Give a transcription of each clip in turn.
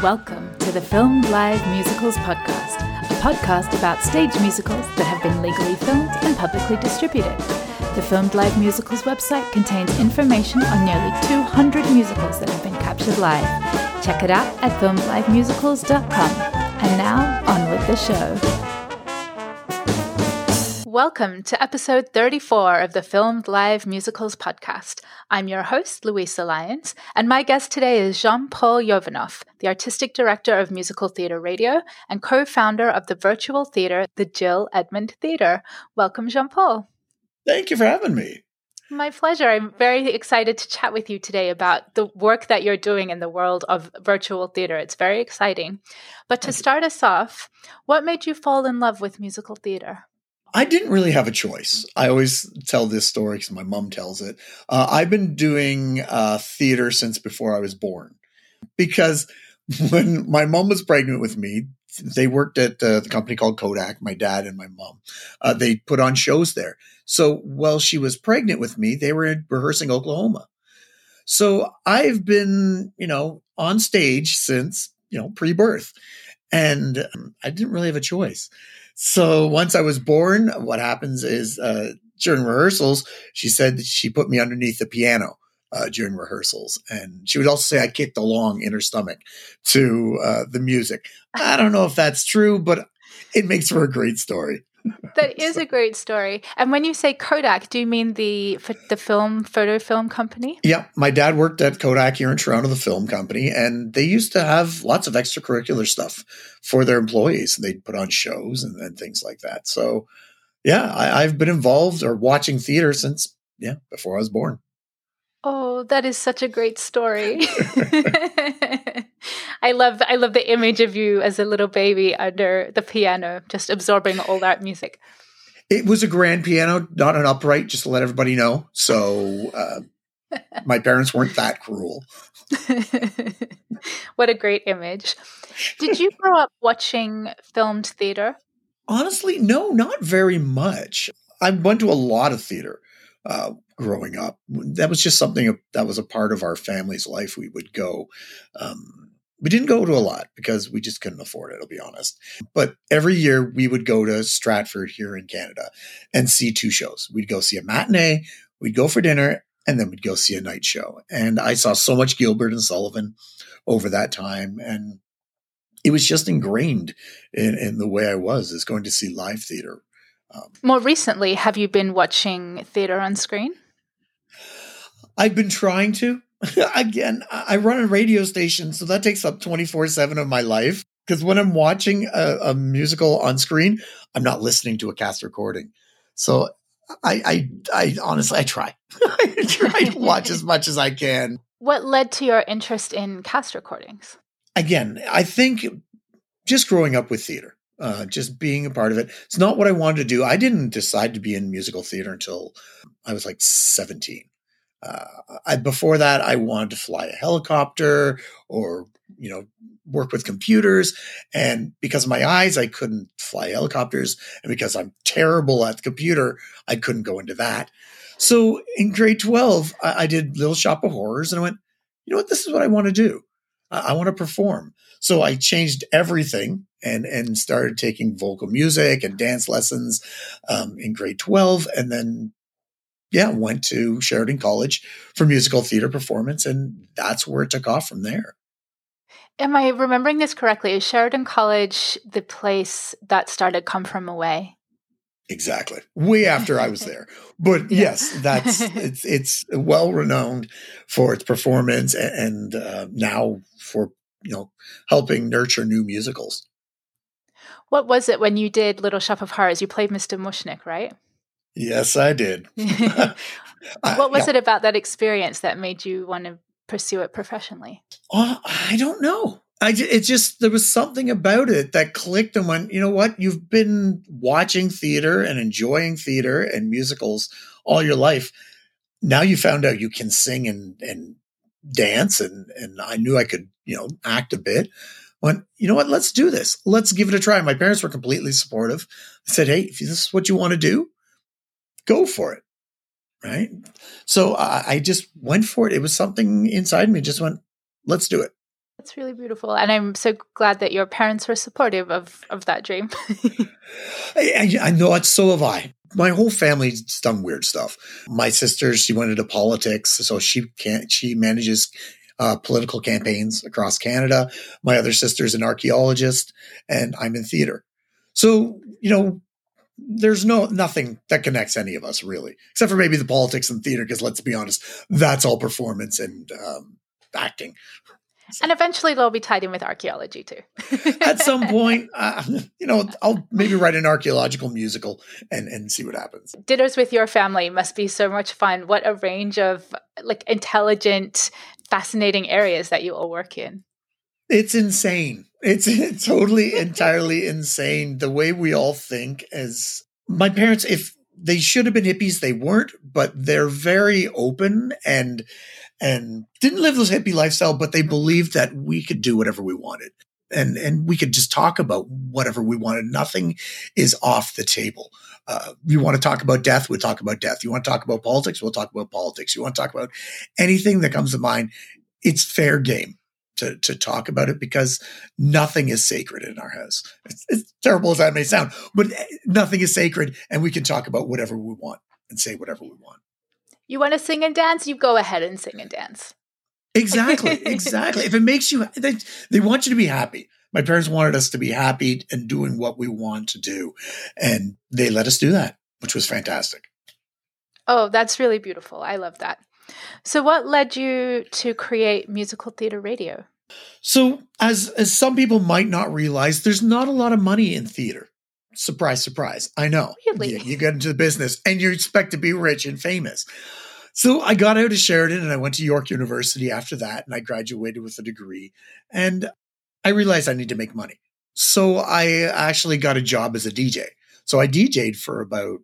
Welcome to the Filmed Live Musicals Podcast, a podcast about stage musicals that have been legally filmed and publicly distributed. The Filmed Live Musicals website contains information on nearly 200 musicals that have been captured live. Check it out at filmedlivemusicals.com. And now, on with the show. Welcome to episode 34 of the Filmed Live Musicals podcast. I'm your host, Louisa Lyons, and my guest today is Jean Paul Yovanov, the artistic director of Musical Theatre Radio and co founder of the virtual theatre, the Jill Edmond Theatre. Welcome, Jean Paul. Thank you for having me. My pleasure. I'm very excited to chat with you today about the work that you're doing in the world of virtual theatre. It's very exciting. But to start us off, what made you fall in love with musical theatre? I didn't really have a choice. I always tell this story because my mom tells it. Uh, I've been doing uh, theater since before I was born because when my mom was pregnant with me, they worked at uh, the company called Kodak, my dad and my mom. Uh, they put on shows there. So while she was pregnant with me, they were rehearsing Oklahoma. So I've been, you know, on stage since, you know, pre birth. And um, I didn't really have a choice. So once I was born, what happens is uh, during rehearsals, she said that she put me underneath the piano uh, during rehearsals, and she would also say I kicked along in her stomach to uh, the music. I don't know if that's true, but it makes for a great story. That is a great story. And when you say Kodak, do you mean the the film photo film company? Yeah, my dad worked at Kodak here in Toronto, the film company, and they used to have lots of extracurricular stuff for their employees. They'd put on shows and, and things like that. So, yeah, I, I've been involved or watching theater since yeah before I was born. Oh, that is such a great story. I love I love the image of you as a little baby under the piano, just absorbing all that music. It was a grand piano, not an upright, just to let everybody know. So uh, my parents weren't that cruel. what a great image. Did you grow up watching filmed theater? Honestly, no, not very much. I went to a lot of theater uh, growing up. That was just something that was a part of our family's life. We would go. Um, we didn't go to a lot because we just couldn't afford it, I'll be honest. But every year we would go to Stratford here in Canada and see two shows. We'd go see a matinee, we'd go for dinner, and then we'd go see a night show. And I saw so much Gilbert and Sullivan over that time. And it was just ingrained in, in the way I was, is going to see live theater. Um, More recently, have you been watching theater on screen? I've been trying to. Again, I run a radio station, so that takes up 24 7 of my life. Because when I'm watching a, a, musical on screen, I'm not listening to a cast recording. So I, I, I honestly, I try. I try to watch as much as I can. What led to your interest in cast recordings? Again, I think just growing up with theater, uh, just being a part of it. It's not what I wanted to do. I didn't decide to be in musical theater until I was like 17. Uh, I, before that, I wanted to fly a helicopter or, you know, work with computers. And because of my eyes, I couldn't fly helicopters. And because I'm terrible at the computer, I couldn't go into that. So in grade 12, I, I did Little Shop of Horrors and I went, you know what? This is what I want to do. I, I want to perform. So I changed everything and and started taking vocal music and dance lessons um, in grade 12 and then yeah, went to Sheridan College for musical theater performance, and that's where it took off from there. Am I remembering this correctly? Is Sheridan College the place that started Come From Away? Exactly. Way after I was there. But yeah. yes, that's it's it's well renowned for its performance and, and uh, now for you know helping nurture new musicals. What was it when you did Little Shop of Horrors? You played Mr. Mushnick, right? Yes, I did. what was yeah. it about that experience that made you want to pursue it professionally? Uh, I don't know. I it just there was something about it that clicked and went. You know what? You've been watching theater and enjoying theater and musicals all your life. Now you found out you can sing and and dance, and and I knew I could you know act a bit. Went, you know what? Let's do this. Let's give it a try. My parents were completely supportive. I said, hey, if this is what you want to do, go for it. right? So I, I just went for it. It was something inside me. Just went, let's do it. That's really beautiful, and I'm so glad that your parents were supportive of of that dream. I, I know it. So have I. My whole family's done weird stuff. My sister, she went into politics, so she can't. She manages uh, political campaigns across Canada. My other sister's an archaeologist, and I'm in theater. So you know, there's no nothing that connects any of us really, except for maybe the politics and theater. Because let's be honest, that's all performance and um, acting. And eventually they'll be tied in with archaeology too. At some point, uh, you know, I'll maybe write an archaeological musical and and see what happens. Dinners with your family must be so much fun. What a range of like intelligent, fascinating areas that you all work in. It's insane. It's, totally entirely insane the way we all think as my parents if they should have been hippies they weren't but they're very open and and didn't live this hippie lifestyle but they believed that we could do whatever we wanted and and we could just talk about whatever we wanted. Nothing is off the table. Uh, you want to talk about death we'll talk about death. You want to talk about politics we'll talk about politics. You want to talk about anything that comes to mind it's fair game to, to talk about it because nothing is sacred in our house. It's, it's terrible as that may sound, but eh, nothing is sacred, and we can talk about whatever we want and say whatever we want. You want to sing and dance? You go ahead and sing and dance. Exactly, exactly. if it makes you, they, they want you to be happy. My parents wanted us to be happy and doing what we want to do, and they let us do that, which was fantastic. Oh, that's really beautiful. I love that. So, what led you to create musical theater radio? So, as as some people might not realize, there's not a lot of money in theater. Surprise, surprise. I know. Really? You, you get into the business and you expect to be rich and famous. So I got out of Sheridan and I went to York University after that and I graduated with a degree. And I realized I need to make money. So I actually got a job as a DJ. So I DJ'd for about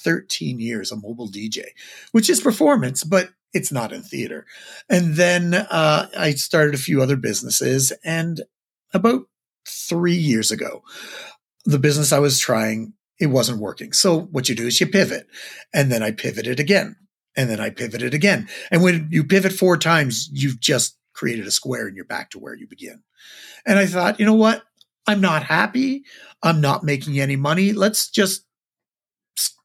13 years, a mobile DJ, which is performance, but it's not in theater. And then uh, I started a few other businesses. And about three years ago, the business I was trying, it wasn't working. So what you do is you pivot. And then I pivoted again. And then I pivoted again. And when you pivot four times, you've just created a square and you're back to where you begin. And I thought, you know what? I'm not happy. I'm not making any money. Let's just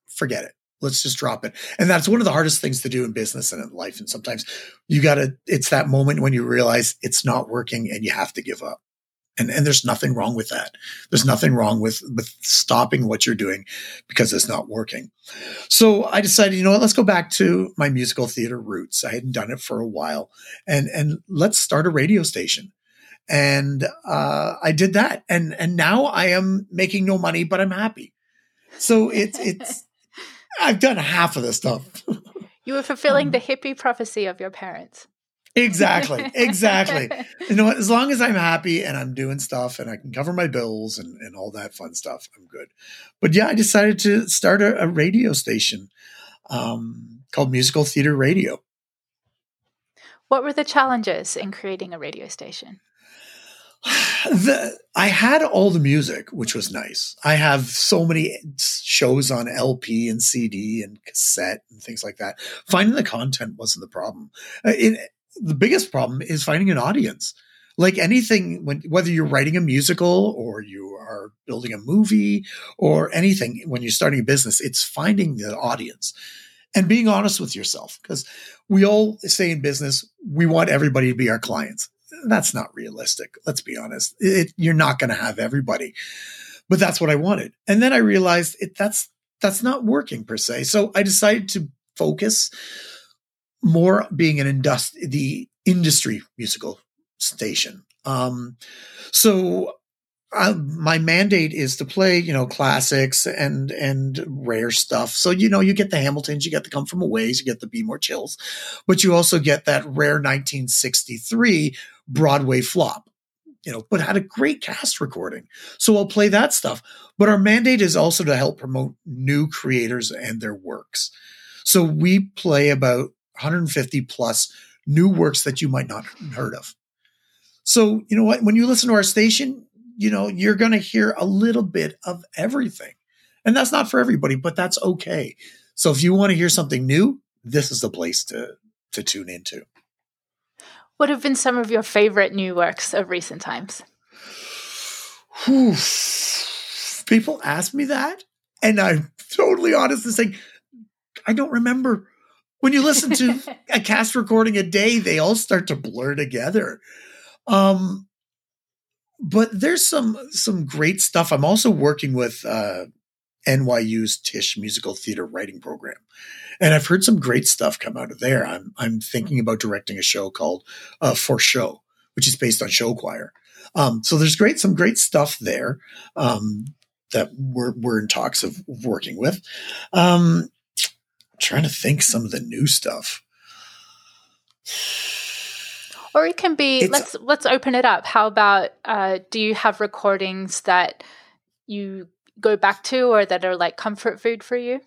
forget it. Let's just drop it. And that's one of the hardest things to do in business and in life. And sometimes you got to, it's that moment when you realize it's not working and you have to give up. And, and there's nothing wrong with that. There's nothing wrong with, with stopping what you're doing because it's not working. So I decided, you know what, let's go back to my musical theater roots. I hadn't done it for a while and, and let's start a radio station. And, uh, I did that. And, and now I am making no money, but I'm happy. So it's, it's, I've done half of this stuff. You were fulfilling um, the hippie prophecy of your parents. Exactly. Exactly. you know what? As long as I'm happy and I'm doing stuff and I can cover my bills and, and all that fun stuff, I'm good. But yeah, I decided to start a, a radio station um, called Musical Theater Radio. What were the challenges in creating a radio station? The I had all the music, which was nice. I have so many shows on LP and CD and cassette and things like that. Finding the content wasn't the problem. Uh, it, the biggest problem is finding an audience. Like anything, when whether you're writing a musical or you are building a movie or anything, when you're starting a business, it's finding the audience and being honest with yourself. Because we all say in business, we want everybody to be our clients that's not realistic. Let's be honest. It, you're not going to have everybody, but that's what I wanted. And then I realized it, that's, that's not working per se. So I decided to focus more being an industry, the industry musical station. Um, so uh, my mandate is to play, you know, classics and and rare stuff. So you know, you get the Hamiltons, you get the Come From a Ways, you get the Be More Chills, but you also get that rare 1963 Broadway flop, you know, but had a great cast recording. So I'll play that stuff. But our mandate is also to help promote new creators and their works. So we play about 150 plus new works that you might not have heard of. So, you know what? When you listen to our station, you know, you're going to hear a little bit of everything. And that's not for everybody, but that's okay. So if you want to hear something new, this is the place to to tune into. What have been some of your favorite new works of recent times? People ask me that, and I'm totally honest in saying I don't remember. When you listen to a cast recording a day, they all start to blur together. Um, but there's some some great stuff. I'm also working with uh, NYU's Tisch Musical Theater Writing Program, and I've heard some great stuff come out of there. I'm I'm thinking about directing a show called uh, For Show, which is based on show choir. Um, so there's great some great stuff there um, that we're we're in talks of working with. Um, trying to think some of the new stuff. Or it can be it's, let's let's open it up. How about uh, do you have recordings that you go back to or that are like comfort food for you?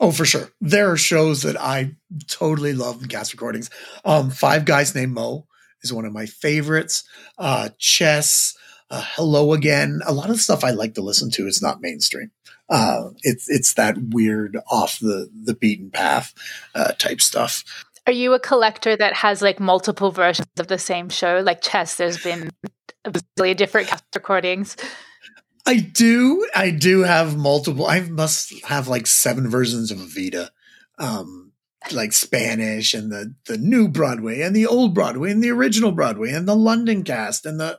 Oh, for sure. There are shows that I totally love in cast recordings. Um, Five Guys Named Mo is one of my favorites. Uh, Chess, uh, Hello Again. A lot of stuff I like to listen to is not mainstream. Uh, it's it's that weird off the the beaten path uh, type stuff. Are you a collector that has like multiple versions of the same show? Like chess, there's been a billion different cast recordings. I do. I do have multiple. I must have like seven versions of Evita, um, like Spanish and the the new Broadway and the old Broadway and the original Broadway and the London cast and the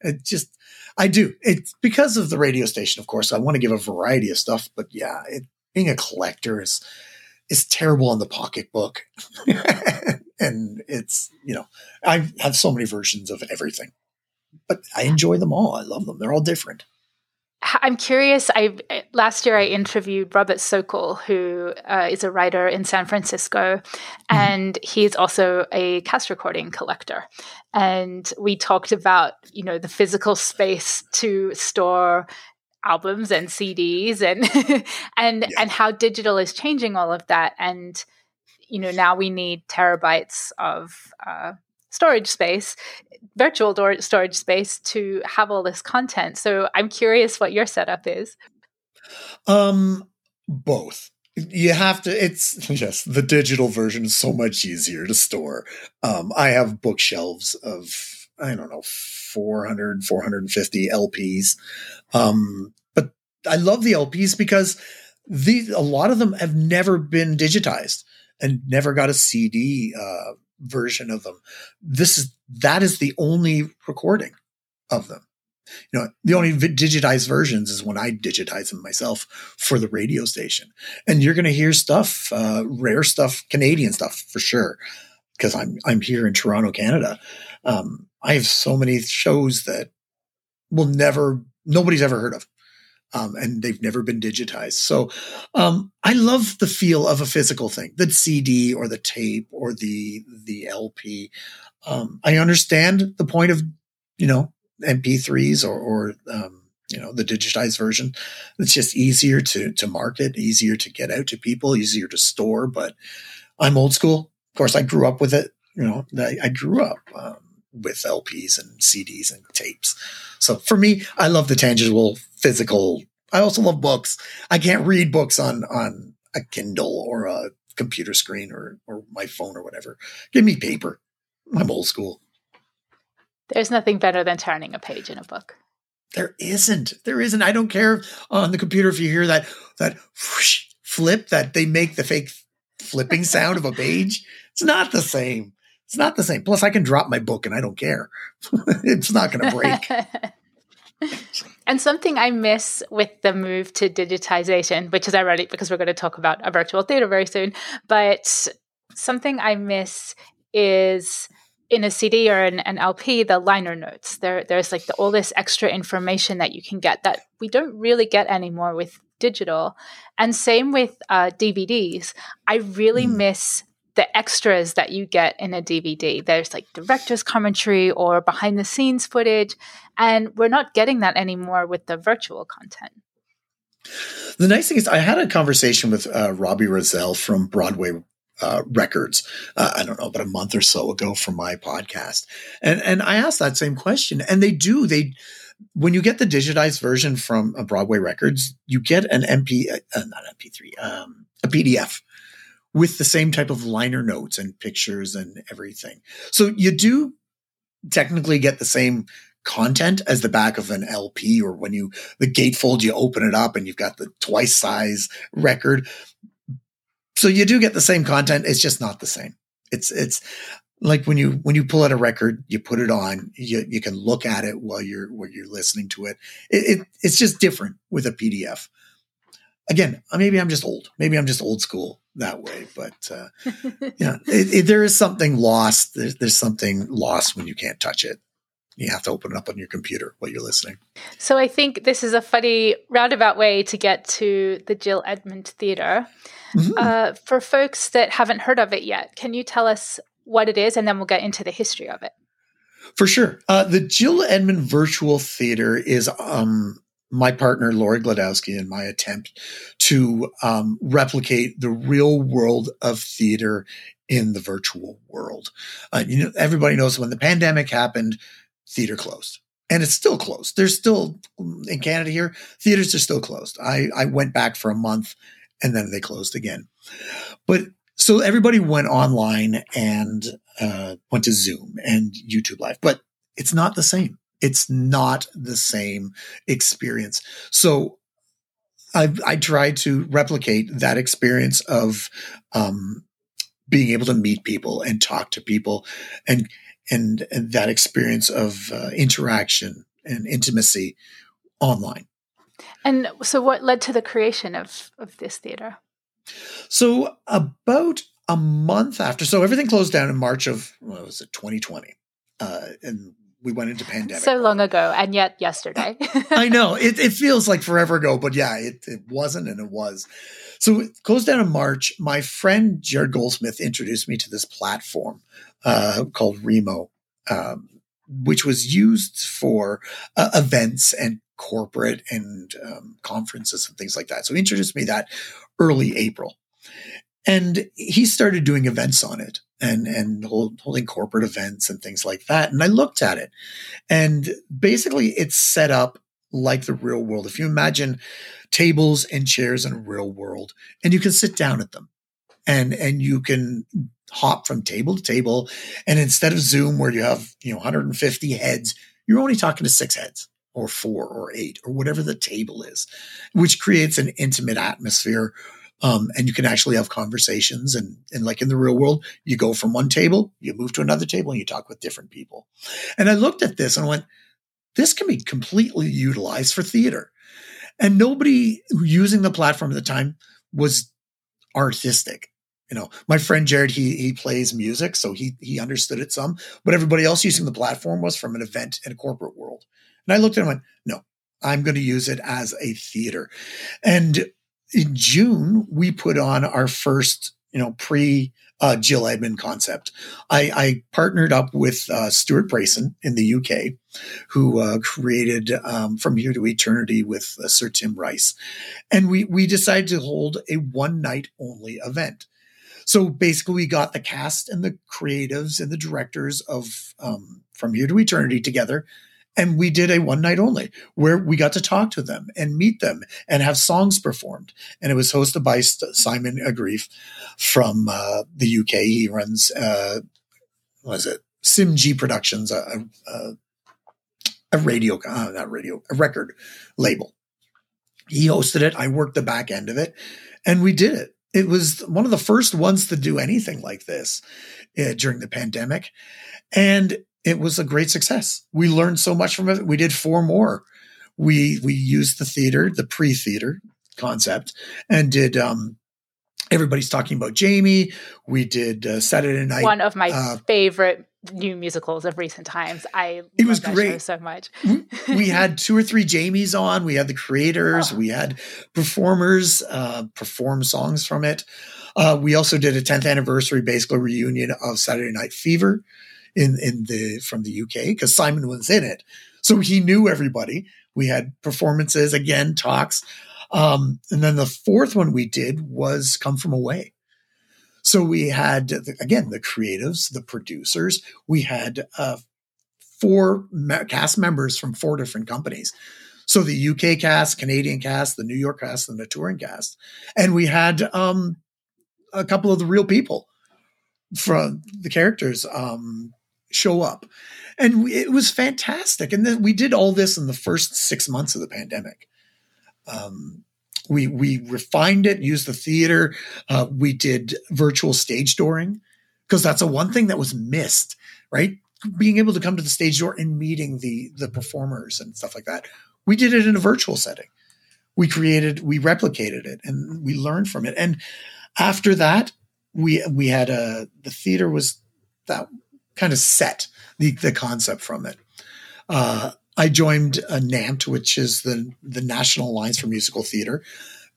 it just I do. It's because of the radio station, of course. I want to give a variety of stuff, but yeah, it, being a collector is is terrible on the pocketbook, and it's you know I have so many versions of everything, but I enjoy them all. I love them. They're all different. I'm curious. I last year I interviewed Robert Sokol, who uh, is a writer in San Francisco, mm-hmm. and he's also a cast recording collector. And we talked about you know the physical space to store albums and CDs, and and yeah. and how digital is changing all of that. And you know now we need terabytes of uh, storage space, virtual storage space to have all this content. So I'm curious what your setup is. Um, both. You have to, it's yes, the digital version is so much easier to store. Um, I have bookshelves of, I don't know, 400, 450 LPs. Um, but I love the LPs because the, a lot of them have never been digitized and never got a CD, uh, version of them. This is that is the only recording of them. You know, the only digitized versions is when I digitize them myself for the radio station. And you're going to hear stuff, uh, rare stuff, Canadian stuff for sure, because I'm I'm here in Toronto, Canada. Um, I have so many shows that will never nobody's ever heard of um, and they've never been digitized. So um, I love the feel of a physical thing, the CD or the tape or the the LP. Um, I understand the point of you know MP3s or, or um, you know the digitized version. It's just easier to to market, easier to get out to people, easier to store. But I'm old school. Of course, I grew up with it. You know, I, I grew up um, with LPs and CDs and tapes. So for me, I love the tangible physical. I also love books. I can't read books on on a Kindle or a computer screen or or my phone or whatever. Give me paper. I'm old school. There's nothing better than turning a page in a book. There isn't. There isn't. I don't care on the computer if you hear that that whoosh, flip that they make the fake flipping sound of a page. It's not the same. It's not the same. Plus, I can drop my book and I don't care. it's not going to break. and something I miss with the move to digitization, which is ironic because we're going to talk about a virtual theater very soon, but something I miss is in a CD or an, an LP, the liner notes. There, there's like the, all this extra information that you can get that we don't really get anymore with digital. And same with uh, DVDs. I really mm. miss the extras that you get in a DVD. There's like director's commentary or behind the scenes footage, and we're not getting that anymore with the virtual content. The nice thing is, I had a conversation with uh, Robbie Rozelle from Broadway uh, Records. Uh, I don't know, about a month or so ago from my podcast, and and I asked that same question, and they do they. When you get the digitized version from uh, Broadway Records, you get an MP, uh, not MP3, um, a PDF with the same type of liner notes and pictures and everything. So you do technically get the same content as the back of an LP or when you the gatefold you open it up and you've got the twice size record. So you do get the same content, it's just not the same. It's it's like when you when you pull out a record, you put it on, you, you can look at it while you're while you're listening to it. It, it. It's just different with a PDF. Again, maybe I'm just old. Maybe I'm just old school that way. But uh, yeah, it, it, there is something lost. There's, there's something lost when you can't touch it. You have to open it up on your computer while you're listening. So I think this is a funny roundabout way to get to the Jill Edmond Theatre. Mm-hmm. Uh, for folks that haven't heard of it yet, can you tell us what it is, and then we'll get into the history of it. For sure. Uh, the Jill Edmond Virtual Theater is um, my partner, Lori Glodowski, and my attempt to um, replicate the real world of theater in the virtual world. Uh, you know, everybody knows when the pandemic happened, theater closed. And it's still closed. There's still in Canada here, theaters are still closed. I, I went back for a month and then they closed again. But so everybody went online and uh, went to Zoom and YouTube Live, but it's not the same. It's not the same experience. So I, I tried to replicate that experience of um, being able to meet people and talk to people and and, and that experience of uh, interaction and intimacy online. And so, what led to the creation of of this theater? So about a month after, so everything closed down in March of what was it, 2020, uh, and we went into pandemic. So long ago, and yet yesterday. I know it, it feels like forever ago, but yeah, it, it wasn't, and it was. So it closed down in March. My friend Jared Goldsmith introduced me to this platform uh, called Remo, um, which was used for uh, events and corporate and um, conferences and things like that. So he introduced me that early April. And he started doing events on it and, and hold, holding corporate events and things like that. And I looked at it and basically it's set up like the real world. If you imagine tables and chairs in a real world and you can sit down at them and, and you can hop from table to table. And instead of Zoom where you have, you know, 150 heads, you're only talking to six heads or four or eight or whatever the table is, which creates an intimate atmosphere. Um, and you can actually have conversations and, and like in the real world, you go from one table, you move to another table and you talk with different people. And I looked at this and went, this can be completely utilized for theater. And nobody using the platform at the time was artistic. You know, my friend Jared, he he plays music, so he he understood it some, but everybody else using the platform was from an event and a corporate world. And I looked at him and went, no, I'm going to use it as a theater. And in June, we put on our first, you know, pre uh, Jill Edmond concept. I, I partnered up with uh, Stuart Brayson in the UK, who uh, created um, From Here to Eternity with uh, Sir Tim Rice, and we we decided to hold a one night only event. So basically, we got the cast and the creatives and the directors of um, From Here to Eternity together and we did a one night only where we got to talk to them and meet them and have songs performed. And it was hosted by Simon Greiff from uh, the UK. He runs, uh, was it SimG Productions, a, a, a radio, uh, not radio, a record label. He hosted it. I worked the back end of it and we did it. It was one of the first ones to do anything like this uh, during the pandemic. And it was a great success. We learned so much from it. We did four more. We we used the theater, the pre-theater concept, and did um, everybody's talking about Jamie. We did uh, Saturday Night. One of my uh, favorite new musicals of recent times. I it was great so much. we had two or three Jamies on. We had the creators. Oh. We had performers uh, perform songs from it. Uh, we also did a 10th anniversary basically reunion of Saturday Night Fever in in the from the UK because Simon was in it, so he knew everybody. We had performances again, talks, um, and then the fourth one we did was Come From Away. So we had again the creatives, the producers. We had uh, four cast members from four different companies. So the UK cast, Canadian cast, the New York cast, and the touring cast, and we had um, a couple of the real people from the characters um, show up, and it was fantastic. And then we did all this in the first six months of the pandemic. Um, we we refined it, used the theater. Uh, we did virtual stage dooring because that's a one thing that was missed, right? Being able to come to the stage door and meeting the the performers and stuff like that. We did it in a virtual setting. We created, we replicated it, and we learned from it. And after that, we we had a the theater was that kind of set the the concept from it. Uh, I joined uh, NAMT, which is the the National Alliance for Musical Theater.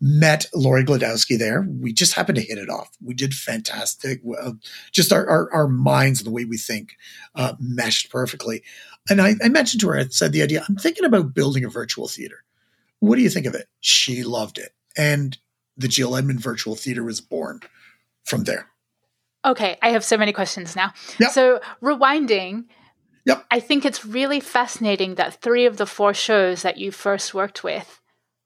Met Lori Glodowski there. We just happened to hit it off. We did fantastic. Uh, just our, our, our minds and the way we think uh, meshed perfectly. And I, I mentioned to her, I said the idea. I'm thinking about building a virtual theater. What do you think of it? She loved it, and the Jill Edmond Virtual Theater was born from there. Okay, I have so many questions now. Yep. So, rewinding, yep. I think it's really fascinating that three of the four shows that you first worked with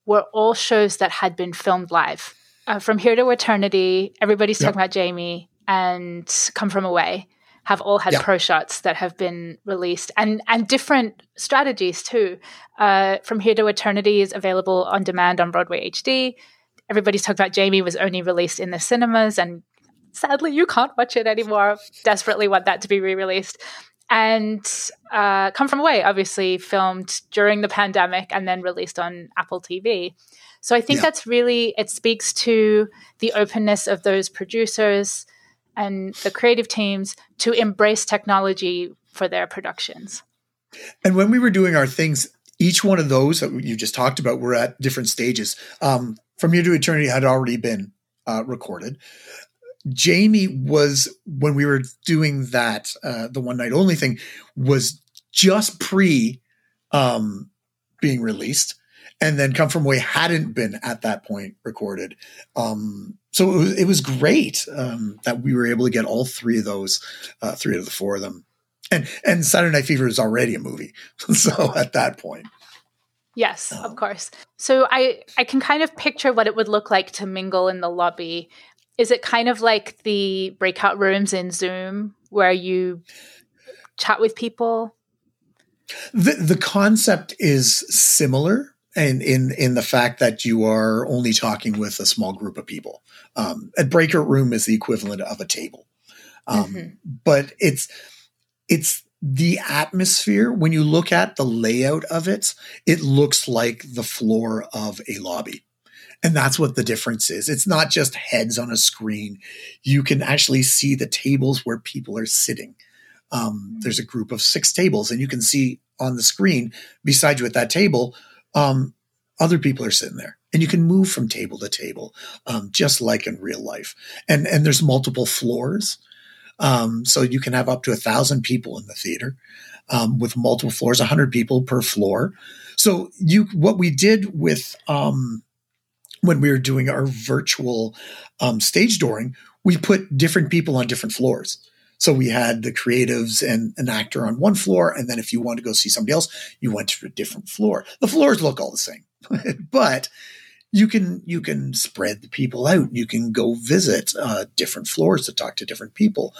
were all shows that had been filmed live. Uh, from Here to Eternity, everybody's yep. talking about Jamie, and Come From Away have all had yep. pro shots that have been released and and different strategies too. Uh, from Here to Eternity is available on demand on Broadway HD everybody's talking about Jamie was only released in the cinemas, and sadly, you can't watch it anymore. Desperately want that to be re released. And uh, Come From Away, obviously filmed during the pandemic and then released on Apple TV. So I think yeah. that's really, it speaks to the openness of those producers and the creative teams to embrace technology for their productions. And when we were doing our things, each one of those that you just talked about were at different stages. Um, from Here to Eternity had already been uh, recorded. Jamie was when we were doing that, uh, the one night only thing was just pre um, being released, and then Come From Away hadn't been at that point recorded. Um, so it was, it was great um, that we were able to get all three of those, uh, three of the four of them, and and Saturday Night Fever is already a movie. so at that point, Yes, of course. So I I can kind of picture what it would look like to mingle in the lobby. Is it kind of like the breakout rooms in Zoom where you chat with people? The the concept is similar and in in the fact that you are only talking with a small group of people. Um, a breakout room is the equivalent of a table, um, mm-hmm. but it's it's the atmosphere, when you look at the layout of it, it looks like the floor of a lobby. And that's what the difference is. It's not just heads on a screen. You can actually see the tables where people are sitting. Um, there's a group of six tables, and you can see on the screen beside you at that table, um, other people are sitting there. And you can move from table to table, um, just like in real life. And and there's multiple floors. Um, so you can have up to a thousand people in the theater um, with multiple floors, hundred people per floor. So you, what we did with um, when we were doing our virtual um, stage dooring, we put different people on different floors. So we had the creatives and an actor on one floor, and then if you wanted to go see somebody else, you went to a different floor. The floors look all the same, but you can you can spread the people out. You can go visit uh, different floors to talk to different people.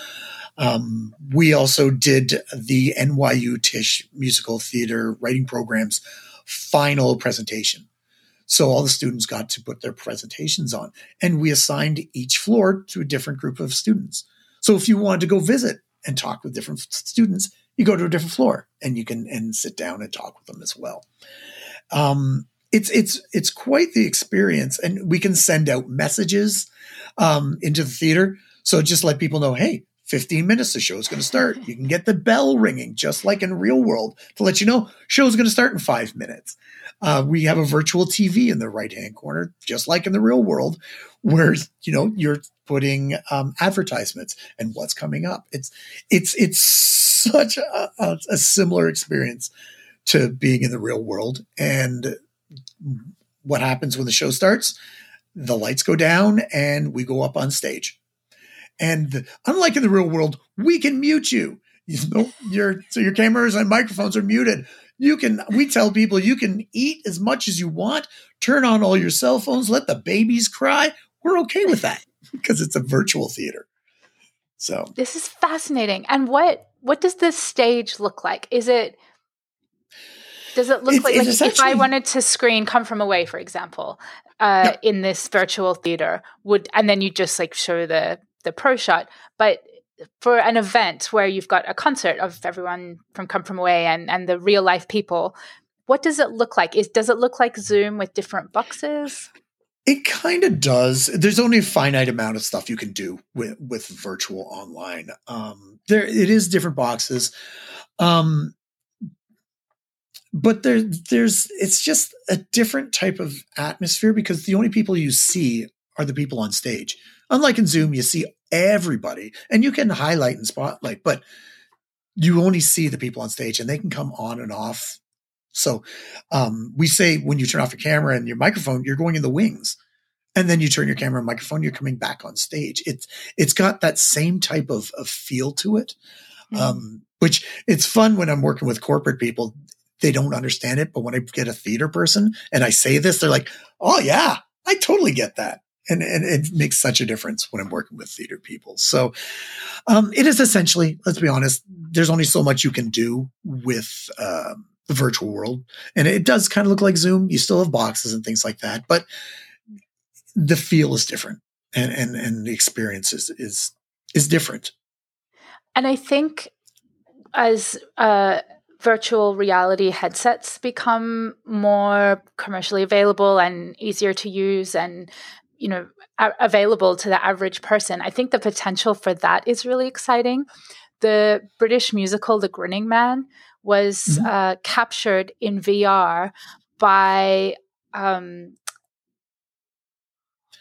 Um, we also did the NYU Tisch Musical Theater Writing Program's final presentation. So all the students got to put their presentations on, and we assigned each floor to a different group of students. So if you wanted to go visit and talk with different students, you go to a different floor and you can and sit down and talk with them as well. Um, it's it's it's quite the experience, and we can send out messages um, into the theater. So just let people know, hey, 15 minutes the show is going to start. You can get the bell ringing just like in real world to let you know show is going to start in five minutes. Uh, we have a virtual TV in the right hand corner, just like in the real world, where you know you're putting um, advertisements and what's coming up. It's it's it's such a, a, a similar experience to being in the real world, and what happens when the show starts? The lights go down and we go up on stage. And unlike in the real world, we can mute you. You know, your so your cameras and microphones are muted. You can, we tell people you can eat as much as you want, turn on all your cell phones, let the babies cry. We're okay with that because it's a virtual theater. So this is fascinating. And what what does this stage look like? Is it does it look it, like, like if I wanted to screen Come From Away, for example, uh, yeah. in this virtual theater, would and then you just like show the the pro shot, but for an event where you've got a concert of everyone from Come From Away and and the real life people, what does it look like? Is does it look like Zoom with different boxes? It kind of does. There's only a finite amount of stuff you can do with with virtual online. Um, there, it is different boxes, um, but there, there's it's just a different type of atmosphere because the only people you see are the people on stage. Unlike in Zoom, you see everybody, and you can highlight and spotlight, but you only see the people on stage, and they can come on and off so um, we say when you turn off your camera and your microphone, you're going in the wings. And then you turn your camera and microphone, you're coming back on stage. It's it's got that same type of, of feel to it. Mm-hmm. Um, which it's fun when I'm working with corporate people. They don't understand it, but when I get a theater person and I say this, they're like, "Oh yeah, I totally get that." And, and it makes such a difference when I'm working with theater people. So um, it is essentially, let's be honest, there's only so much you can do with um, the virtual world. And it does kind of look like Zoom. You still have boxes and things like that, but the feel is different and and, and the experience is, is is different. And I think as uh, virtual reality headsets become more commercially available and easier to use and you know a- available to the average person i think the potential for that is really exciting the british musical the grinning man was mm-hmm. uh, captured in VR by um,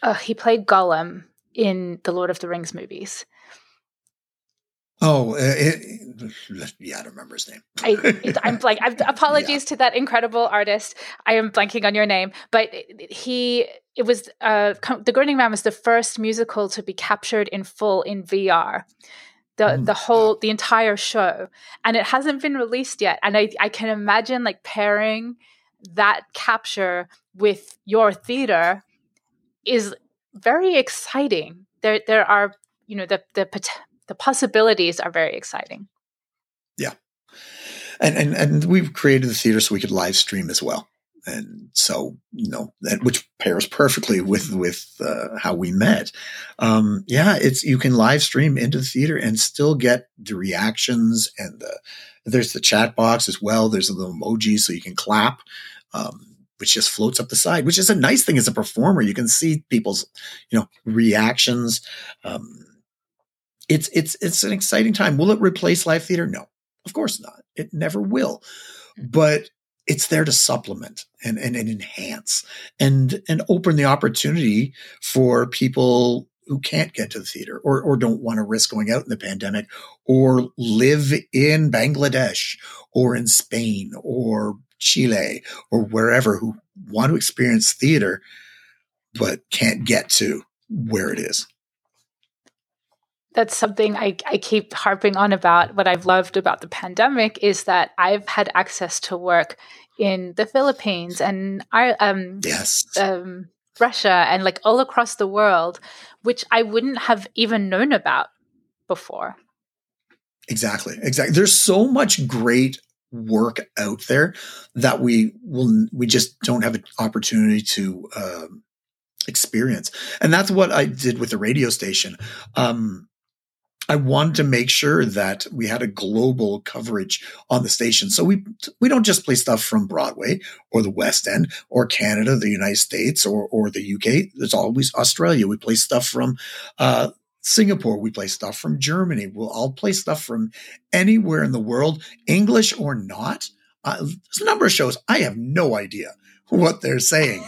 uh, he played Gollum in the Lord of the Rings movies. Oh, uh, it, yeah, I don't remember his name. I, am like, I'm, apologies yeah. to that incredible artist. I am blanking on your name, but he, it was, uh, The Grinning Man was the first musical to be captured in full in VR the mm. the whole the entire show and it hasn't been released yet and I, I can imagine like pairing that capture with your theater is very exciting there there are you know the the the possibilities are very exciting. Yeah. And and and we've created the theater so we could live stream as well. And so you know that which pairs perfectly with with uh, how we met. Um yeah it's you can live stream into the theater and still get the reactions and the there's the chat box as well. There's a little emoji so you can clap um which just floats up the side which is a nice thing as a performer. You can see people's you know reactions. Um it's it's it's an exciting time. Will it replace live theater? No of course not. It never will. Mm-hmm. but it's there to supplement and, and, and enhance and and open the opportunity for people who can't get to the theater or, or don't want to risk going out in the pandemic or live in Bangladesh or in Spain or Chile or wherever who want to experience theater but can't get to where it is that's something I, I keep harping on about. What I've loved about the pandemic is that I've had access to work in the Philippines and I um yes um Russia and like all across the world, which I wouldn't have even known about before. Exactly. Exactly. There's so much great work out there that we will we just don't have an opportunity to um, experience and that's what i did with the radio station um, I wanted to make sure that we had a global coverage on the station. So we we don't just play stuff from Broadway or the West End or Canada, the United States or or the UK. There's always Australia. We play stuff from uh, Singapore. We play stuff from Germany. We'll all play stuff from anywhere in the world, English or not. Uh, there's a number of shows. I have no idea what they're saying,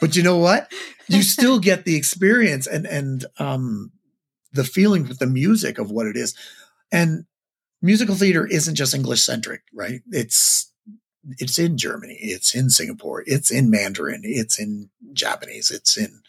but you know what? You still get the experience and and um, the feeling with the music of what it is. And musical theater isn't just English centric, right? It's it's in Germany, it's in Singapore, it's in Mandarin, it's in Japanese, it's in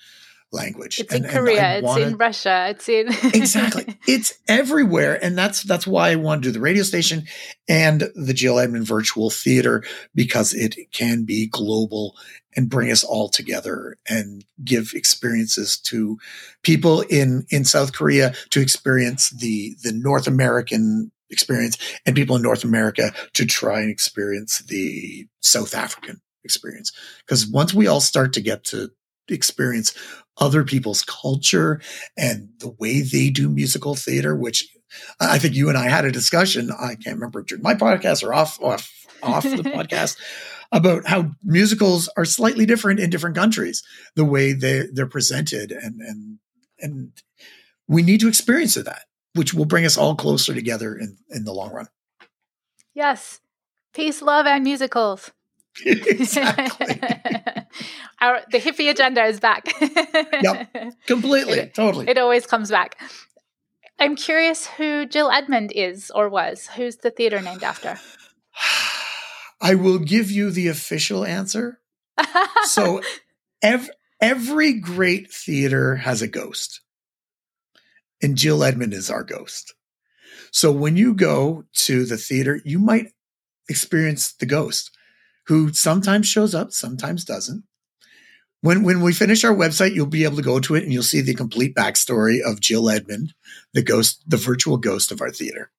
language. It's and, in Korea. It's in Russia. It's in exactly. It's everywhere, and that's that's why I want to do the radio station and the Jill Edmond Virtual Theater because it can be global and bring us all together and give experiences to people in in South Korea to experience the the North American experience and people in North America to try and experience the South African experience. Because once we all start to get to experience other people's culture and the way they do musical theater, which I think you and I had a discussion. I can't remember during my podcast or off off off the podcast about how musicals are slightly different in different countries, the way they they're presented, and and and we need to experience that, which will bring us all closer together in in the long run. Yes, peace, love, and musicals. Exactly. Our the hippie agenda is back. yep, completely, it, totally. It always comes back. I'm curious who Jill Edmond is or was. Who's the theater named after? I will give you the official answer. so, ev- every great theater has a ghost, and Jill Edmond is our ghost. So, when you go to the theater, you might experience the ghost who sometimes shows up, sometimes doesn't. When, when we finish our website, you'll be able to go to it and you'll see the complete backstory of Jill Edmond, the ghost, the virtual ghost of our theater.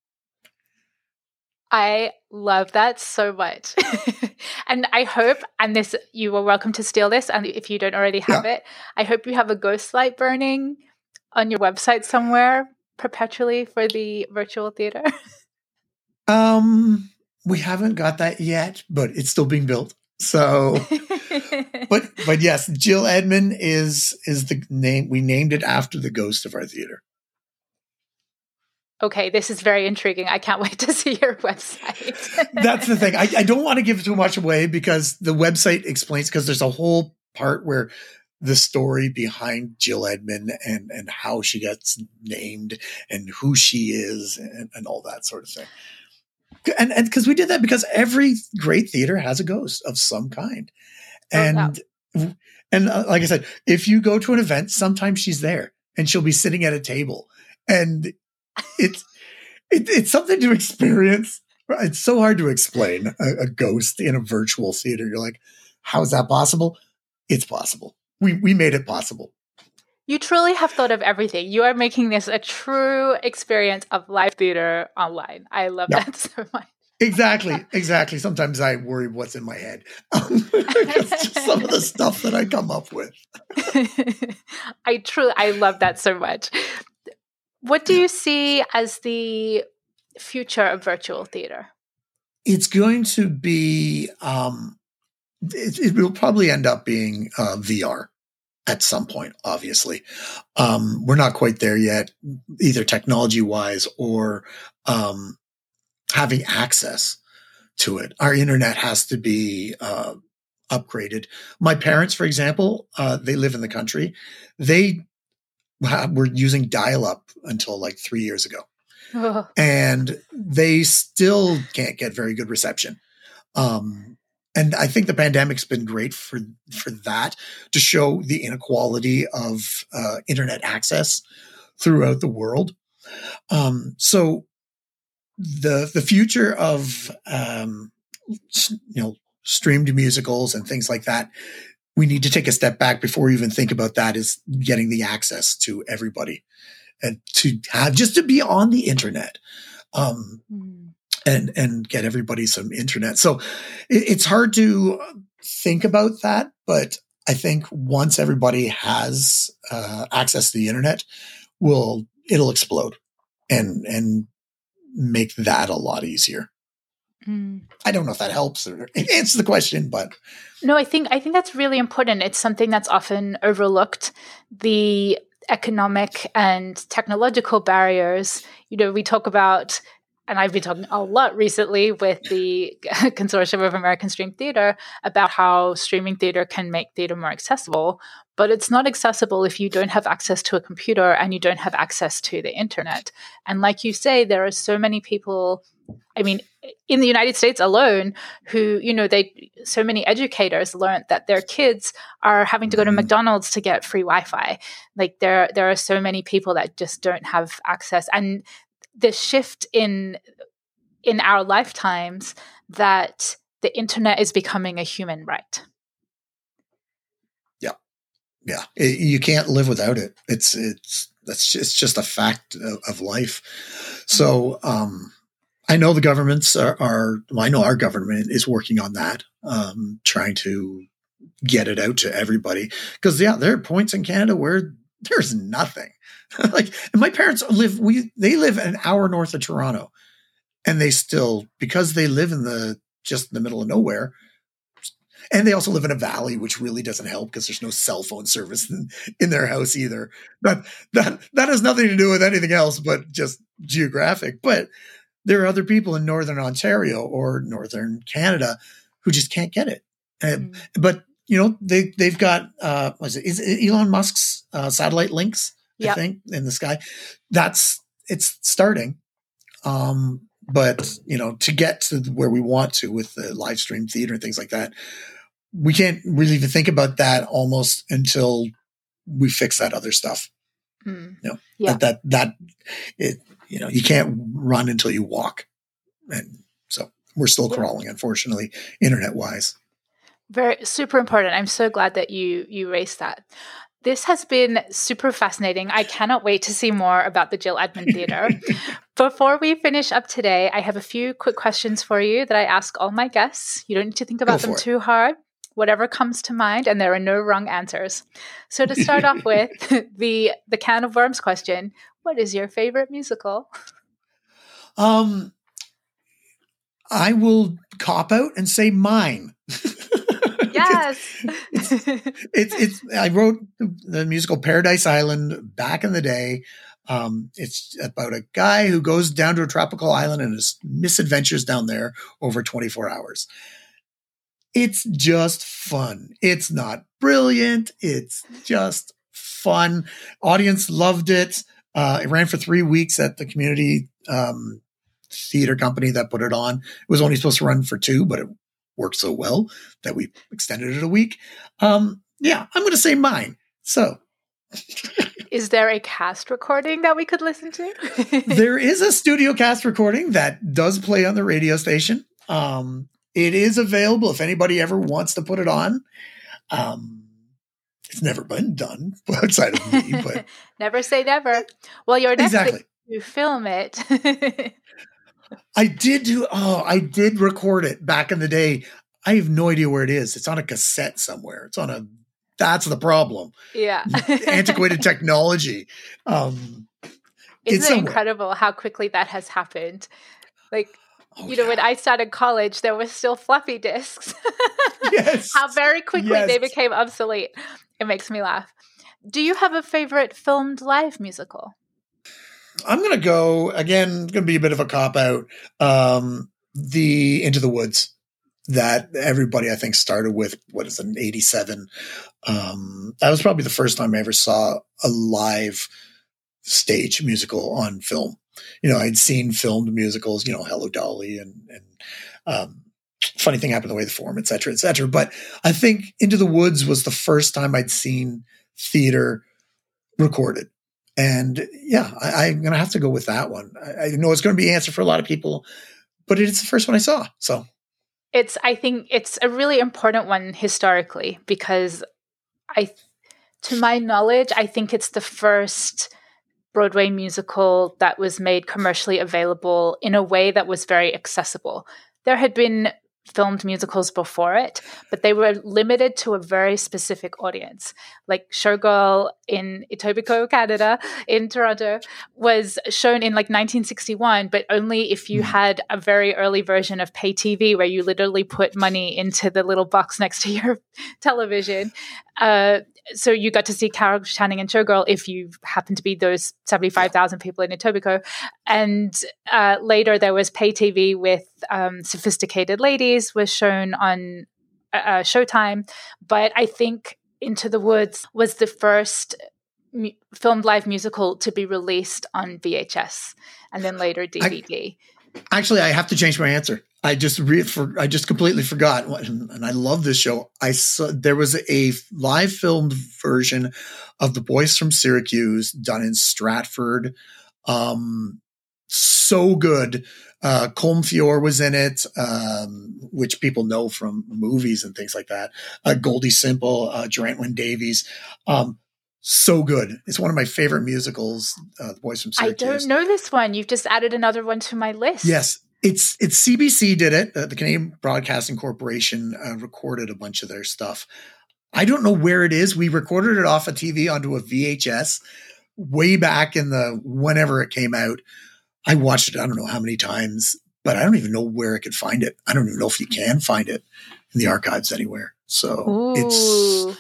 I love that so much. and I hope, and this, you are welcome to steal this. And if you don't already have yeah. it, I hope you have a ghost light burning on your website somewhere perpetually for the virtual theater. um, we haven't got that yet, but it's still being built. So, but but yes, Jill Edmond is is the name we named it after the ghost of our theater. Okay, this is very intriguing. I can't wait to see your website. That's the thing. I, I don't want to give too much away because the website explains because there's a whole part where the story behind Jill Edmond and and how she gets named and who she is and, and all that sort of thing and and because we did that because every great theater has a ghost of some kind, and oh, wow. and uh, like I said, if you go to an event, sometimes she's there and she'll be sitting at a table, and it's it, it's something to experience. It's so hard to explain a, a ghost in a virtual theater. You're like, how is that possible? It's possible. We we made it possible. You truly have thought of everything. You are making this a true experience of live theater online. I love that so much. exactly, exactly. Sometimes I worry what's in my head. some of the stuff that I come up with. I truly, I love that so much. What do yeah. you see as the future of virtual theater? It's going to be. Um, it, it will probably end up being uh, VR at some point, obviously. Um, we're not quite there yet, either technology wise or um, having access to it. Our internet has to be uh, upgraded. My parents, for example, uh, they live in the country. They were using dial up until like three years ago. And they still can't get very good reception. Um, and I think the pandemic's been great for for that to show the inequality of uh, internet access throughout the world. Um, so the the future of um, you know streamed musicals and things like that, we need to take a step back before we even think about that. Is getting the access to everybody and to have just to be on the internet. Um, mm and and get everybody some internet. So it, it's hard to think about that, but I think once everybody has uh, access to the internet, will it'll explode and and make that a lot easier. Mm. I don't know if that helps or answers the question, but no, I think I think that's really important. It's something that's often overlooked. The economic and technological barriers. You know, we talk about and I've been talking a lot recently with the Consortium of American Stream Theater about how streaming theater can make theater more accessible. But it's not accessible if you don't have access to a computer and you don't have access to the internet. And like you say, there are so many people. I mean, in the United States alone, who, you know, they, so many educators learned that their kids are having to go to mm-hmm. McDonald's to get free Wi Fi. Like there, there are so many people that just don't have access. And the shift in in our lifetimes that the internet is becoming a human right. Yeah, yeah, it, you can't live without it. It's it's that's it's just a fact of, of life. So um, I know the governments are, are well, I know our government is working on that, um, trying to get it out to everybody. Because yeah, there are points in Canada where there's nothing. like my parents live we they live an hour north of Toronto. And they still because they live in the just in the middle of nowhere and they also live in a valley which really doesn't help because there's no cell phone service in, in their house either. But that that has nothing to do with anything else but just geographic. But there are other people in northern ontario or northern canada who just can't get it. Mm. but you know they they've got uh was it is it elon musk's uh, satellite links yep. I think, in the sky. That's it's starting. Um, but you know, to get to where we want to with the live stream theater and things like that, we can't really even think about that almost until we fix that other stuff. Mm. You know, yeah. that that that it you know, you can't run until you walk. And so we're still crawling, unfortunately, internet wise. Very super important. I'm so glad that you you raised that. This has been super fascinating. I cannot wait to see more about the Jill Edmond Theatre. Before we finish up today, I have a few quick questions for you that I ask all my guests. You don't need to think about them it. too hard. Whatever comes to mind, and there are no wrong answers. So to start off with the the can of worms question, what is your favorite musical? Um I will cop out and say mine. Yes. it's, it's, it's, I wrote the musical Paradise Island back in the day. Um, it's about a guy who goes down to a tropical island and his misadventures down there over 24 hours. It's just fun. It's not brilliant. It's just fun. Audience loved it. Uh, it ran for three weeks at the community um, theater company that put it on. It was only supposed to run for two, but it worked so well that we extended it a week. Um, yeah, I'm going to say mine. So. is there a cast recording that we could listen to? there is a studio cast recording that does play on the radio station. Um, it is available if anybody ever wants to put it on. Um, it's never been done outside of me, but never say never. Well, your next exactly. you film it. I did do. Oh, I did record it back in the day. I have no idea where it is. It's on a cassette somewhere. It's on a. That's the problem. Yeah. Antiquated technology. Um, Isn't it incredible how quickly that has happened? Like, oh, you know, yeah. when I started college, there was still floppy disks. yes. How very quickly yes. they became obsolete. It makes me laugh. Do you have a favorite filmed live musical? I'm going to go again. Going to be a bit of a cop out. Um, the Into the Woods that everybody I think started with. What is it, an '87? Um, that was probably the first time I ever saw a live stage musical on film. You know, I'd seen filmed musicals. You know, Hello Dolly and and um, Funny Thing Happened the Way the Forum, et cetera, et cetera. But I think Into the Woods was the first time I'd seen theater recorded and yeah, I, am going to have to go with that one. I, I know it's going to be an answer for a lot of people, but it's the first one I saw. So it's, I think it's a really important one historically because I, to my knowledge, I think it's the first Broadway musical that was made commercially available in a way that was very accessible. There had been filmed musicals before it, but they were limited to a very specific audience. Like Showgirl in Etobicoke, Canada, in Toronto, was shown in like 1961, but only if you hmm. had a very early version of pay TV where you literally put money into the little box next to your television. Uh, so you got to see Carol Channing and Showgirl if you happen to be those 75,000 people in Etobicoke. And uh, later there was pay TV with um, Sophisticated Ladies was shown on uh, uh, Showtime. But I think Into the Woods was the first mu- filmed live musical to be released on VHS and then later DVD. I, actually, I have to change my answer. I just re- for, I just completely forgot, and I love this show. I saw there was a live filmed version of The Boys from Syracuse done in Stratford. Um, so good. Uh, Colm Feore was in it, um, which people know from movies and things like that. Uh, Goldie Semple, uh, Geraint Wyn Davies. Um, so good. It's one of my favorite musicals, uh, The Boys from Syracuse. I don't know this one. You've just added another one to my list. Yes, it's it's CBC did it. Uh, the Canadian Broadcasting Corporation uh, recorded a bunch of their stuff. I don't know where it is. We recorded it off a TV onto a VHS way back in the whenever it came out. I watched it. I don't know how many times, but I don't even know where I could find it. I don't even know if you can find it in the archives anywhere. So Ooh. it's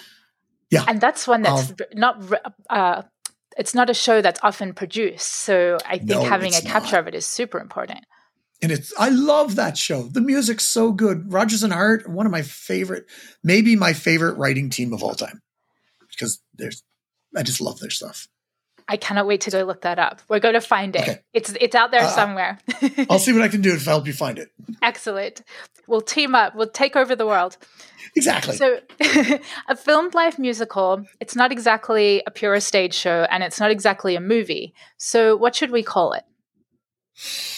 yeah, and that's one that's um, not. Uh, it's not a show that's often produced. So I think no, having a capture not. of it is super important and it's I love that show. The music's so good. Rodgers and Hart, one of my favorite, maybe my favorite writing team of all time, because there's I just love their stuff. I cannot wait to go look that up. We're going to find it. Okay. It's it's out there uh, somewhere. I'll see what I can do to help you find it. Excellent. We'll team up. We'll take over the world. Exactly. So, a filmed live musical, it's not exactly a pure stage show and it's not exactly a movie. So, what should we call it?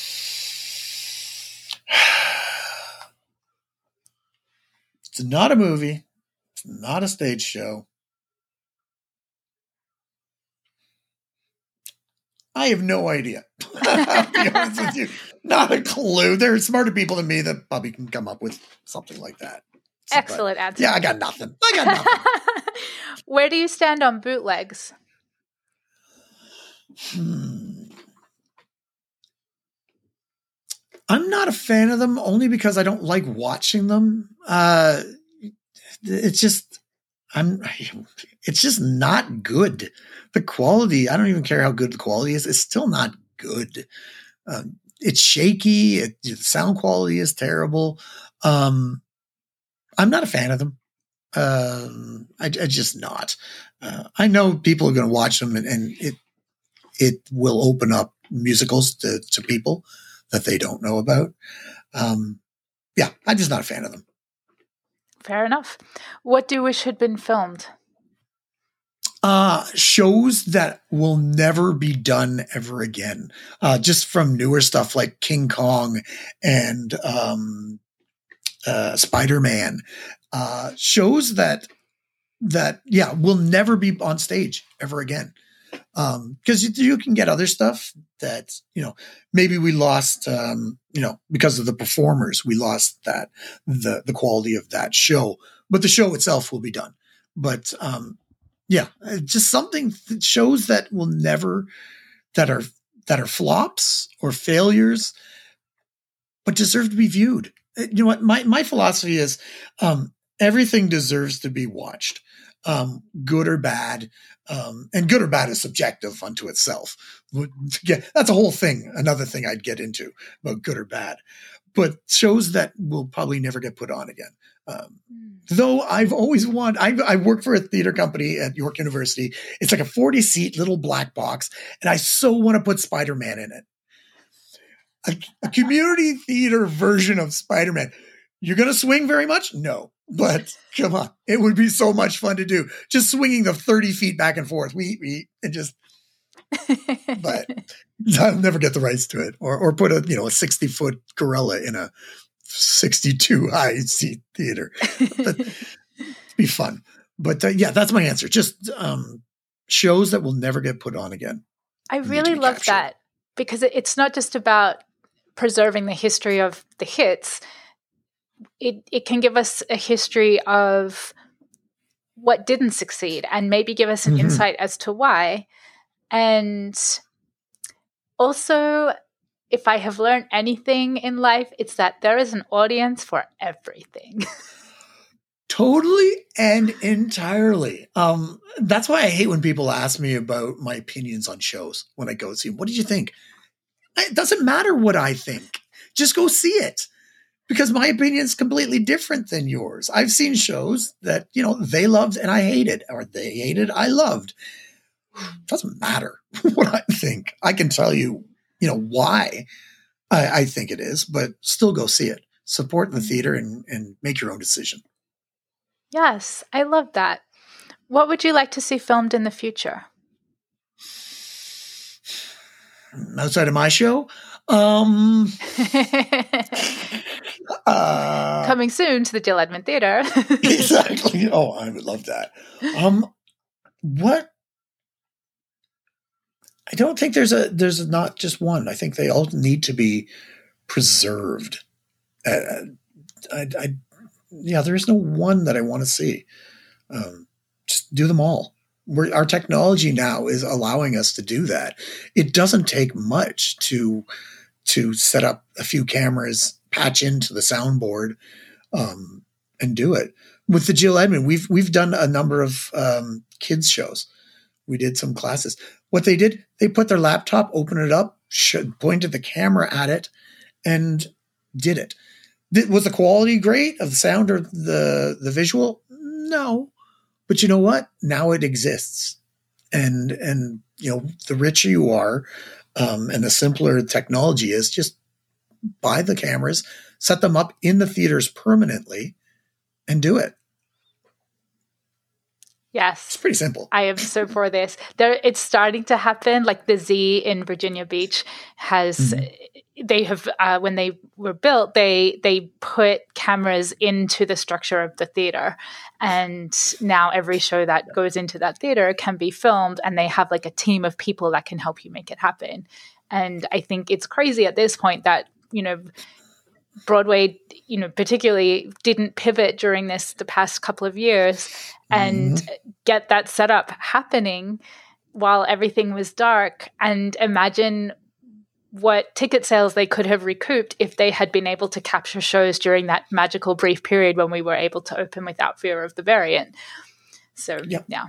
It's not a movie. It's not a stage show. I have no idea. I'll be with you. Not a clue. There are smarter people than me that probably can come up with something like that. Excellent but, answer. Yeah, I got nothing. I got nothing. Where do you stand on bootlegs? Hmm. I'm not a fan of them only because I don't like watching them. Uh, it's just, I'm, it's just not good. The quality, I don't even care how good the quality is. It's still not good. Um, it's shaky. It, the sound quality is terrible. Um, I'm not a fan of them. Um, I, I just not. Uh, I know people are going to watch them and, and, it, it will open up musicals to, to people that they don't know about. Um, yeah, I'm just not a fan of them. Fair enough. What do you wish had been filmed? Uh, shows that will never be done ever again. Uh, just from newer stuff like King Kong and um, uh, Spider Man. Uh, shows that that yeah will never be on stage ever again um because you, you, can get other stuff that you know maybe we lost um you know because of the performers we lost that the the quality of that show but the show itself will be done. But um yeah uh, just something that shows that will never that are that are flops or failures but deserve to be viewed. Uh, you know what? My my philosophy is um everything deserves to be watched um, good or bad. Um, and good or bad is subjective unto itself. Yeah, that's a whole thing, another thing I'd get into about good or bad. But shows that will probably never get put on again. Um, hmm. though I've always wanted, I, I work for a theater company at York University. It's like a 40 seat little black box, and I so want to put Spider Man in it. A, a community theater version of Spider Man. You're going to swing very much? No. But come on, it would be so much fun to do. Just swinging the 30 feet back and forth. We, we, and just, but I'll never get the rights to it or, or put a, you know, a 60 foot gorilla in a 62 high seat theater. But be fun. But uh, yeah, that's my answer. Just um, shows that will never get put on again. I really love captured. that because it's not just about preserving the history of the hits it, it can give us a history of what didn't succeed and maybe give us an mm-hmm. insight as to why. And also, if I have learned anything in life, it's that there is an audience for everything. totally and entirely. Um, that's why I hate when people ask me about my opinions on shows when I go see them. What did you think? It doesn't matter what I think. Just go see it because my opinion is completely different than yours. I've seen shows that, you know, they loved and I hated, or they hated, I loved. It doesn't matter what I think. I can tell you, you know, why I, I think it is, but still go see it. Support the mm-hmm. theater and, and make your own decision. Yes, I love that. What would you like to see filmed in the future? Outside of my show, um, uh, coming soon to the Jill Edmond Theater. exactly. Oh, I would love that. Um, what? I don't think there's a there's not just one. I think they all need to be preserved. Uh, I, I, yeah, there is no one that I want to see. Um, just do them all. We're, our technology now is allowing us to do that. It doesn't take much to to set up a few cameras, patch into the soundboard, um, and do it. With the Jill Edmond, we've we've done a number of um, kids shows. We did some classes. What they did, they put their laptop, open it up, pointed the camera at it, and did it. Was the quality great of the sound or the the visual? No, but you know what? Now it exists, and and you know the richer you are, um, and the simpler technology is, just buy the cameras, set them up in the theaters permanently, and do it. Yes. It's pretty simple. I am so for this. There it's starting to happen. Like the Z in Virginia Beach has mm-hmm. They have uh, when they were built, they they put cameras into the structure of the theater. And now every show that goes into that theater can be filmed and they have like a team of people that can help you make it happen. And I think it's crazy at this point that, you know, Broadway, you know, particularly didn't pivot during this the past couple of years and mm-hmm. get that setup happening while everything was dark and imagine what ticket sales they could have recouped if they had been able to capture shows during that magical brief period when we were able to open without fear of the variant. So, yep. yeah.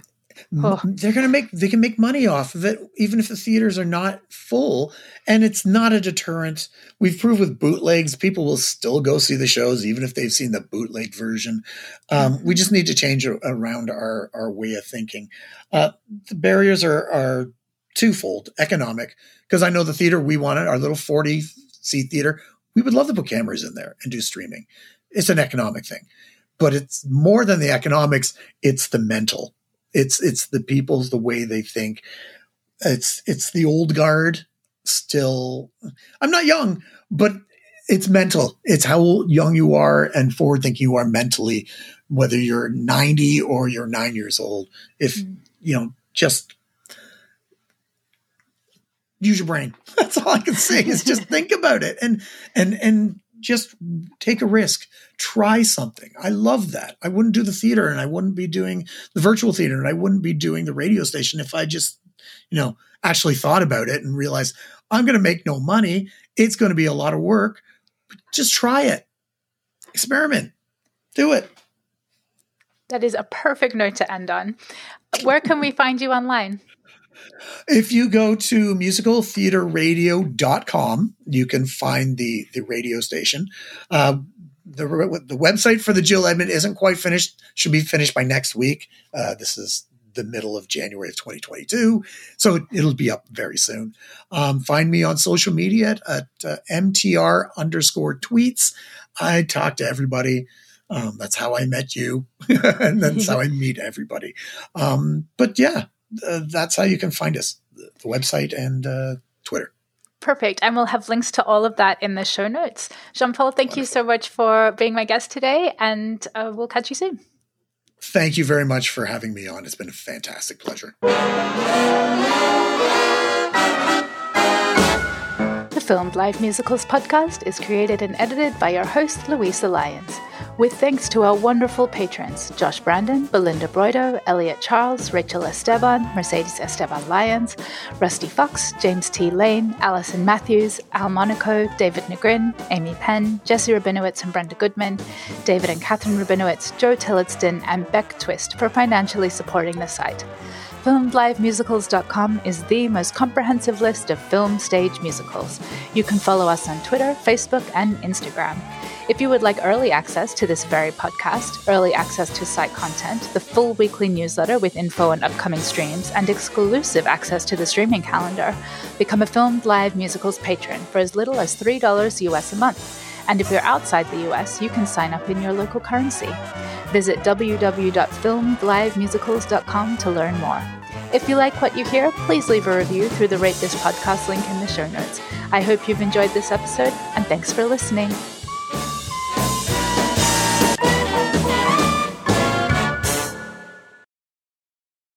Oh. They're going to make they can make money off of it even if the theaters are not full and it's not a deterrent. We've proved with bootlegs people will still go see the shows even if they've seen the bootleg version. Um, we just need to change around our our way of thinking. Uh, the barriers are are twofold: economic, because I know the theater we wanted, our little forty seat theater, we would love to put cameras in there and do streaming. It's an economic thing, but it's more than the economics. It's the mental it's it's the people's the way they think. It's it's the old guard still. I'm not young, but it's mental. It's how young you are and forward thinking you are mentally, whether you're 90 or you're nine years old. If mm. you know, just use your brain. That's all I can say is just think about it and and and just take a risk, try something. I love that. I wouldn't do the theater and I wouldn't be doing the virtual theater and I wouldn't be doing the radio station if I just, you know, actually thought about it and realized I'm going to make no money. It's going to be a lot of work. Just try it. Experiment. Do it. That is a perfect note to end on. Where can we find you online? If you go to musicaltheaterradio.com, you can find the, the radio station. Uh, the, the website for the Jill Edmond isn't quite finished, should be finished by next week. Uh, this is the middle of January of 2022. So it'll be up very soon. Um, find me on social media at, at uh, MTR underscore tweets. I talk to everybody. Um, that's how I met you, and that's how I meet everybody. Um, but yeah, uh, that's how you can find us the website and uh, Twitter. Perfect. And we'll have links to all of that in the show notes. Jean Paul, thank Wonderful. you so much for being my guest today, and uh, we'll catch you soon. Thank you very much for having me on. It's been a fantastic pleasure. Filmed Live Musicals podcast is created and edited by your host, Louisa Lyons, with thanks to our wonderful patrons Josh Brandon, Belinda Broido, Elliot Charles, Rachel Esteban, Mercedes Esteban Lyons, Rusty Fox, James T. Lane, Allison Matthews, Al Monaco, David Negrin, Amy Penn, Jesse Rabinowitz and Brenda Goodman, David and Catherine Rabinowitz, Joe Tillotson, and Beck Twist for financially supporting the site. FilmedLiveMusicals.com is the most comprehensive list of film stage musicals. You can follow us on Twitter, Facebook, and Instagram. If you would like early access to this very podcast, early access to site content, the full weekly newsletter with info on upcoming streams, and exclusive access to the streaming calendar, become a Filmed Live Musicals patron for as little as $3 US a month. And if you're outside the US, you can sign up in your local currency. Visit www.filmedlivemusicals.com to learn more. If you like what you hear, please leave a review through the Rate This Podcast link in the show notes. I hope you've enjoyed this episode, and thanks for listening.